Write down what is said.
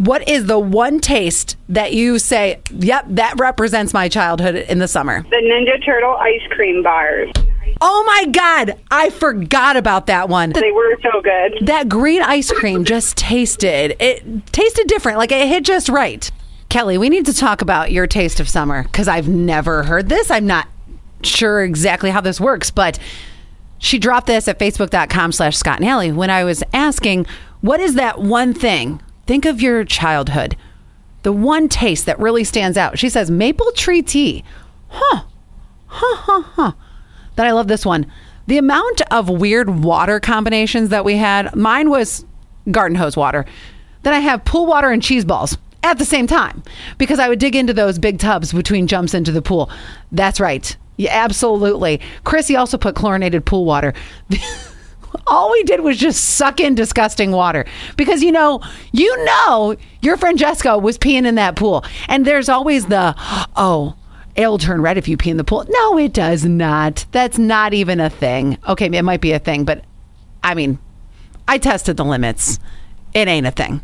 What is the one taste that you say, yep, that represents my childhood in the summer? The Ninja Turtle ice cream bars. Oh my God, I forgot about that one. They were so good. That green ice cream just tasted, it tasted different. Like it hit just right. Kelly, we need to talk about your taste of summer because I've never heard this. I'm not sure exactly how this works, but she dropped this at facebook.com slash Scott and when I was asking, what is that one thing? Think of your childhood. The one taste that really stands out. She says maple tree tea. Huh. Huh, huh, huh. Then I love this one. The amount of weird water combinations that we had. Mine was garden hose water. Then I have pool water and cheese balls at the same time because I would dig into those big tubs between jumps into the pool. That's right. Yeah, absolutely. Chrissy also put chlorinated pool water. All we did was just suck in disgusting water because you know, you know, your friend Jessica was peeing in that pool, and there's always the oh. It'll turn red if you pee in the pool. No, it does not. That's not even a thing. Okay, it might be a thing, but I mean, I tested the limits. It ain't a thing.